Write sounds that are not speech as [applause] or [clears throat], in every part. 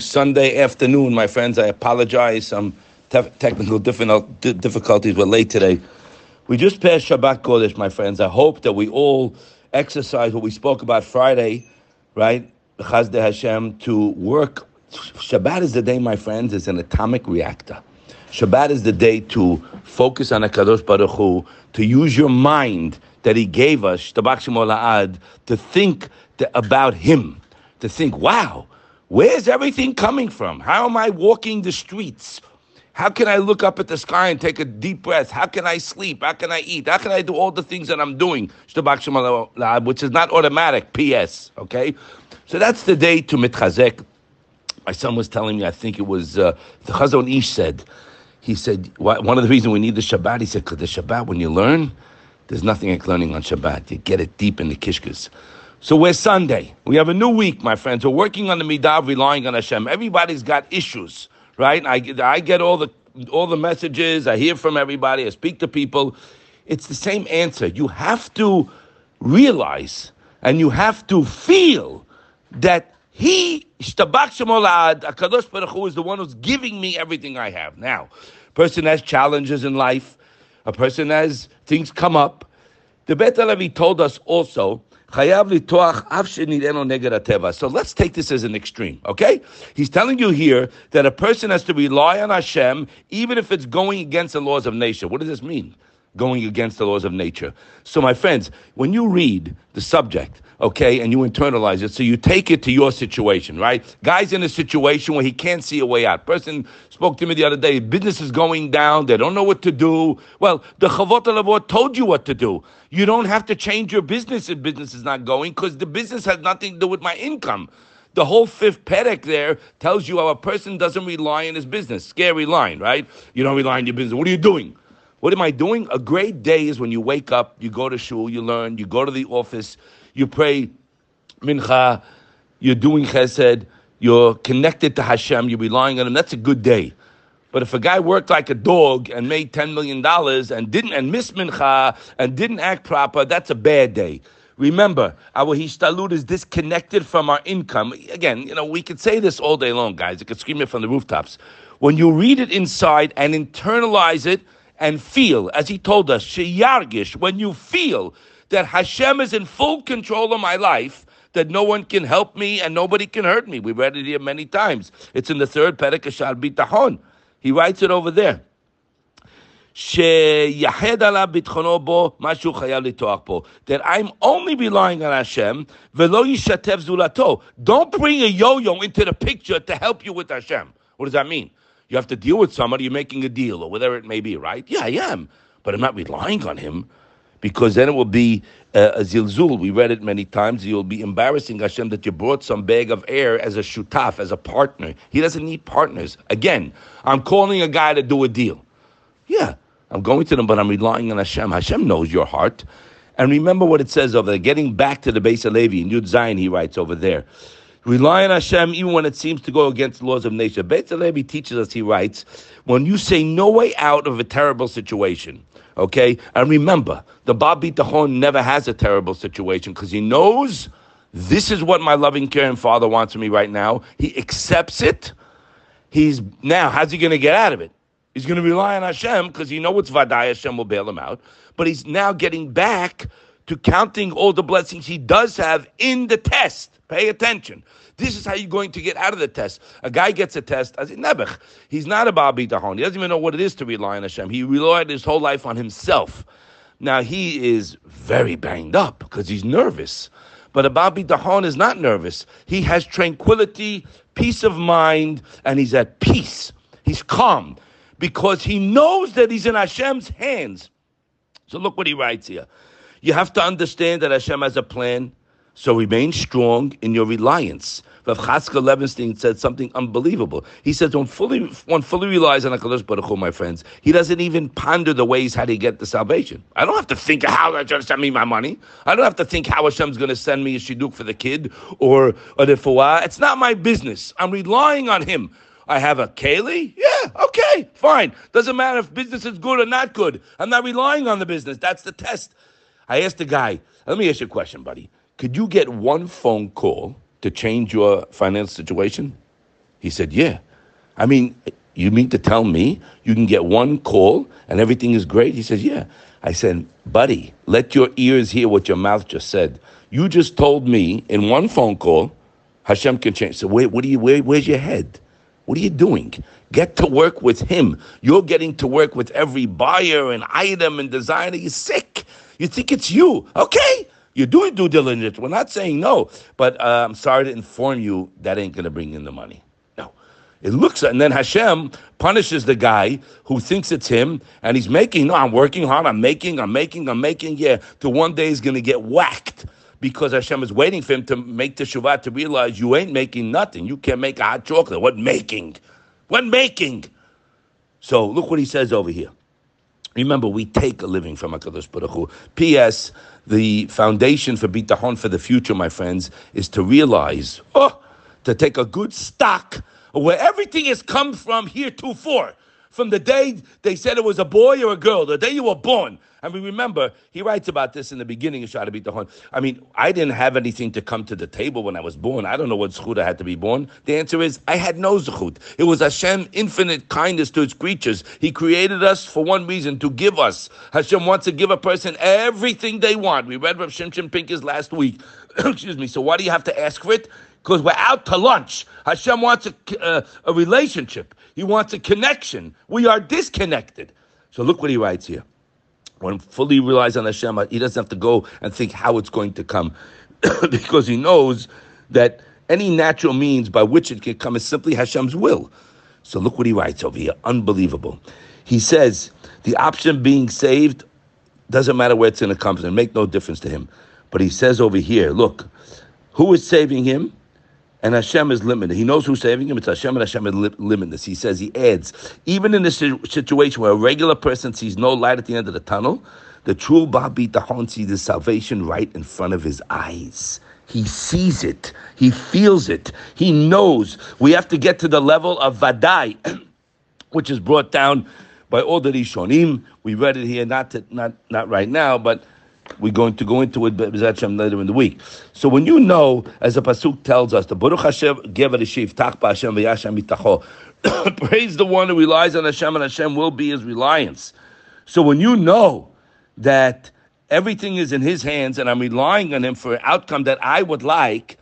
Sunday afternoon, my friends. I apologize. Some te- technical difficulties were late today. We just passed Shabbat Kodesh, my friends. I hope that we all exercise what we spoke about Friday, right? Chazde Hashem, to work. Shabbat is the day, my friends, is an atomic reactor. Shabbat is the day to focus on HaKadosh Baruch Hu, to use your mind that He gave us, to think about Him to think, wow, where's everything coming from? How am I walking the streets? How can I look up at the sky and take a deep breath? How can I sleep? How can I eat? How can I do all the things that I'm doing? Which is not automatic, P.S., okay? So that's the day to mitchazek. My son was telling me, I think it was uh, the Chazon Ish said, he said, one of the reasons we need the Shabbat, he said, because the Shabbat, when you learn, there's nothing like learning on Shabbat. You get it deep in the kishkas. So we're Sunday. We have a new week, my friends. We're working on the midah, relying on Hashem. Everybody's got issues, right? I, I get all the all the messages. I hear from everybody. I speak to people. It's the same answer. You have to realize and you have to feel that He, Shtabak Shemolad, Akadosh Baruch Hu, is the one who's giving me everything I have. Now, person has challenges in life. A person has things come up. The Bet Levi told us also so let's take this as an extreme, okay? He's telling you here that a person has to rely on Hashem even if it's going against the laws of nature. What does this mean? Going against the laws of nature. So, my friends, when you read the subject, okay, and you internalize it. So you take it to your situation, right? Guy's in a situation where he can't see a way out. Person spoke to me the other day, business is going down, they don't know what to do. Well, the Chovot Halevavot told you what to do. You don't have to change your business if business is not going, because the business has nothing to do with my income. The whole fifth perek there tells you how a person doesn't rely on his business. Scary line, right? You don't rely on your business. What are you doing? What am I doing? A great day is when you wake up, you go to shul, you learn, you go to the office, you pray mincha, you're doing chesed, you're connected to Hashem, you're relying on Him. That's a good day. But if a guy worked like a dog and made ten million dollars and didn't and missed mincha and didn't act proper, that's a bad day. Remember, our hishtadlut is disconnected from our income. Again, you know, we could say this all day long, guys. You could scream it from the rooftops. When you read it inside and internalize it and feel, as he told us, sheyargish, when you feel that Hashem is in full control of my life, that no one can help me and nobody can hurt me. We've read it here many times. It's in the third Perek Ashar Bitahon. He writes it over there. that I'm only relying on Hashem, Don't bring a yo-yo into the picture to help you with Hashem. What does that mean? You have to deal with somebody, you're making a deal, or whatever it may be, right? Yeah, I am. But I'm not relying on him because then it will be uh, a zilzul. We read it many times. You'll be embarrassing Hashem that you brought some bag of air as a shutaf, as a partner. He doesn't need partners. Again, I'm calling a guy to do a deal. Yeah, I'm going to them, but I'm relying on Hashem. Hashem knows your heart. And remember what it says over there. Getting back to the Beit HaLevi in Yud Zion, he writes over there. Rely on Hashem even when it seems to go against the laws of nature. Beit Levi teaches us, he writes, when you say no way out of a terrible situation, Okay? And remember, the Baal Bitachon never has a terrible situation because he knows this is what my loving, caring father wants me right now. He accepts it. He's now, how's he going to get out of it? He's going to rely on Hashem because he knows it's Vadai, Hashem will bail him out. But he's now getting back to counting all the blessings he does have in the test. Pay attention. This is how you're going to get out of the test. A guy gets a test, as in Nebuch. He's not a Baal Bitachon. He doesn't even know what it is to rely on Hashem. He relied his whole life on himself. Now he is very banged up because he's nervous. But a Baal Bitachon is not nervous. He has tranquility, peace of mind, and he's at peace. He's calm because he knows that he's in Hashem's hands. So look what he writes here. You have to understand that Hashem has a plan. So remain strong in your reliance. Rav Chatzkel Levenstein said something unbelievable. He says one fully one fully relies on HaKadosh Baruch Hu, my friends. He doesn't even ponder the ways how to get the salvation. I don't have to think how to send me my money. I don't have to think how Hashem's going to send me a shidduch for the kid or a refuah. It's not my business. I'm relying on Him. I have a keli? Yeah, okay, fine. Doesn't matter if business is good or not good. I'm not relying on the business. That's the test. I asked the guy, let me ask you a question, buddy. Could you get one phone call to change your financial situation? He said, Yeah. I mean, you mean to tell me you can get one call and everything is great? He says, Yeah. I said, Buddy, let your ears hear what your mouth just said. You just told me in one phone call, Hashem can change. So, wait, what do you, where, where's your head? What are you doing? Get to work with him. You're getting to work with every buyer and item and designer. You're sick. You think it's you. Okay. You're doing due diligence. We're not saying no, but uh, I'm sorry to inform you that ain't going to bring in the money. No. It looks, and then Hashem punishes the guy who thinks it's him, and he's making, no, I'm working hard, I'm making, I'm making, I'm making, yeah, to one day he's going to get whacked because Hashem is waiting for him to make the Shabbat to realize you ain't making nothing. You can't make a hot chocolate. What making? What making? So look what he says over here. Remember, we take a living from HaKadosh Baruch Hu. P.S. The foundation for bitachon for the future, my friends, is to realize, oh, to take a good stock of where everything has come from here to for from the day they said it was a boy or a girl, the day you were born. I mean, remember, he writes about this in the beginning of Shara Bitachon. I mean, I didn't have anything to come to the table when I was born. I don't know what zechut I had to be born. The answer is, I had no zechut. It was Hashem infinite kindness to its creatures. He created us for one reason, to give us. Hashem wants to give a person everything they want. We read Rav Shimshon Pincus last week. [clears throat] Excuse me. So why do you have to ask for it? Because we're out to lunch. Hashem wants a, uh, a relationship. He wants a connection. We are disconnected. So look what he writes here. When fully relies on Hashem, he doesn't have to go and think how it's going to come, [coughs] because he knows that any natural means by which it can come is simply Hashem's will. So look what he writes over here. Unbelievable. He says the option being saved doesn't matter where it's to come from. Make no difference to him. But he says over here, look, who is saving him? And Hashem is limited. He knows who's saving him. It's Hashem, and Hashem is li- limitless. He says, he adds, even in this situation where a regular person sees no light at the end of the tunnel, the true Baal Bitachon sees the salvation right in front of his eyes. He sees it. He feels it. He knows. We have to get to the level of Vadai, [clears throat] which is brought down by all the Rishonim. We read it here, not to, not not right now, but we're going to go into it Hashem, later in the week. So when you know, as the pasuk tells us, the Baruch Hashem Gever Shiv Takpa Hashem V'Yashem Itacho, [coughs] praise the one who relies on Hashem, and Hashem will be his reliance. So when you know that everything is in His hands, and I'm relying on Him for an outcome that I would like,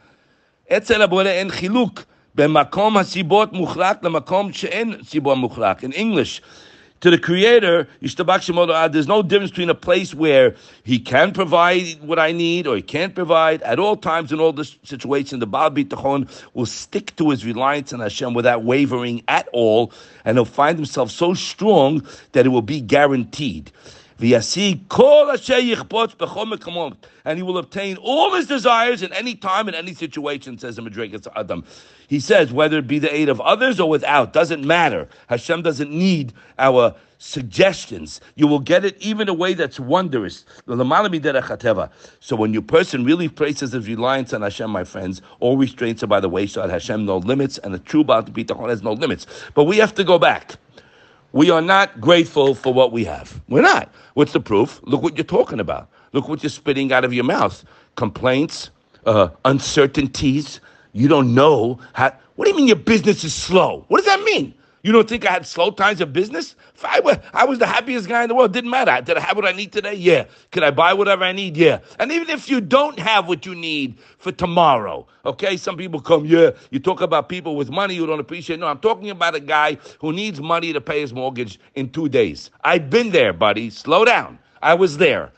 אצל הבורא אין חילוק בין מקום הסיבות מוחלק למקום שאין סיבות מוחלק. In English, to the Creator, there's no difference between a place where He can provide what I need or He can't provide. At all times, in all this situation, the Baal Bitachon will stick to his reliance on Hashem without wavering at all, and he'll find himself so strong that it will be guaranteed. And he will obtain all his desires in any time, in any situation, says the Madrigas Adam. He says, whether it be the aid of others or without, doesn't matter. Hashem doesn't need our suggestions. You will get it even a way that's wondrous. So when your person really places his reliance on Hashem, my friends, all restraints are by the wayside. Hashem no limits, and the true Baal Bitachon has no limits. But we have to go back. We are not grateful for what we have. We're not. What's the proof? Look what you're talking about. Look what you're spitting out of your mouth. Complaints, uh, uncertainties. You don't know how. What do you mean your business is slow? What does that mean? You don't think I had slow times of business? I, was, I was the happiest guy in the world. Didn't matter. Did I have what I need today? Yeah. Could I buy whatever I need? Yeah. And even if you don't have what you need for tomorrow, okay? Some people come, yeah, you talk about people with money who don't appreciate. No, I'm talking about a guy who needs money to pay his mortgage in two days. I've been there, buddy. Slow down. I was there.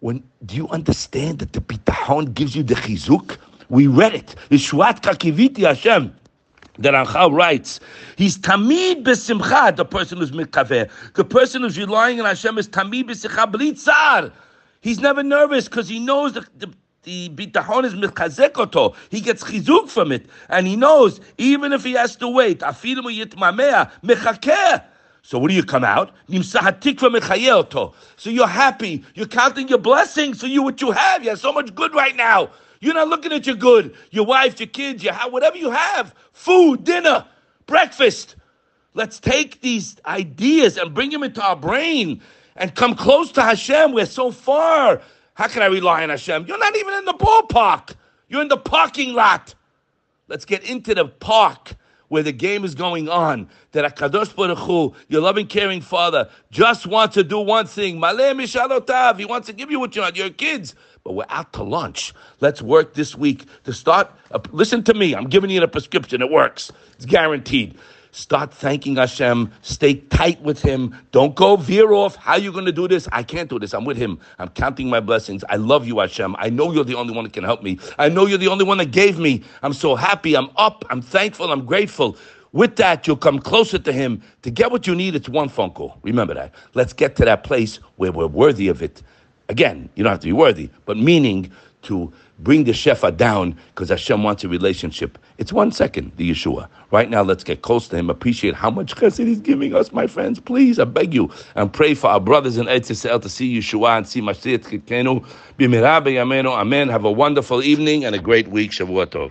When do you understand that the bitahon gives you the chizuk? We read it. Yeshuat kakiviti Hashem that Ramchal writes, he's tamid besimcha, the person who's mikaveh. The person who's relying on Hashem is tamid besimcha blitzar. He's never nervous because he knows the, the the bitachon is mitchazekoto. He gets chizuk from it, and he knows even if he has to wait, afilu yitmamea mechakeh. So what do you come out? So you're happy. You're counting your blessings. So you what you have. You have so much good right now. You're not looking at your good, your wife, your kids, your house, whatever you have, food, dinner, breakfast. Let's take these ideas and bring them into our brain and come close to Hashem. We're so far. How can I rely on Hashem? You're not even in the ballpark. You're in the parking lot. Let's get into the park where the game is going on. That Akadosh Baruch Hu, your loving, caring Father, just wants to do one thing. Maleh mishalotav. He wants to give you what you want. Your kids. But we're out to lunch. Let's work this week to start. Uh, listen to me. I'm giving you the prescription. It works. It's guaranteed. Start thanking Hashem. Stay tight with Him. Don't go veer off. How you going to do this? I can't do this. I'm with Him. I'm counting my blessings. I love you, Hashem. I know you're the only one that can help me. I know you're the only one that gave me. I'm so happy. I'm up. I'm thankful. I'm grateful. With that, you'll come closer to Him. To get what you need, it's one phone call. Remember that. Let's get to that place where we're worthy of it. Again, you don't have to be worthy, but meaning to bring the Shefa down because Hashem wants a relationship. It's one second, the Yeshua. Right now, let's get close to Him, appreciate how much chesed He's giving us, my friends. Please, I beg you, and pray for our brothers in Eretz Yisrael to see Yeshua and see Mashiach Tzidkenu. B'mirah b'yameinu. Amen. Have a wonderful evening and a great week. Shavua Tov.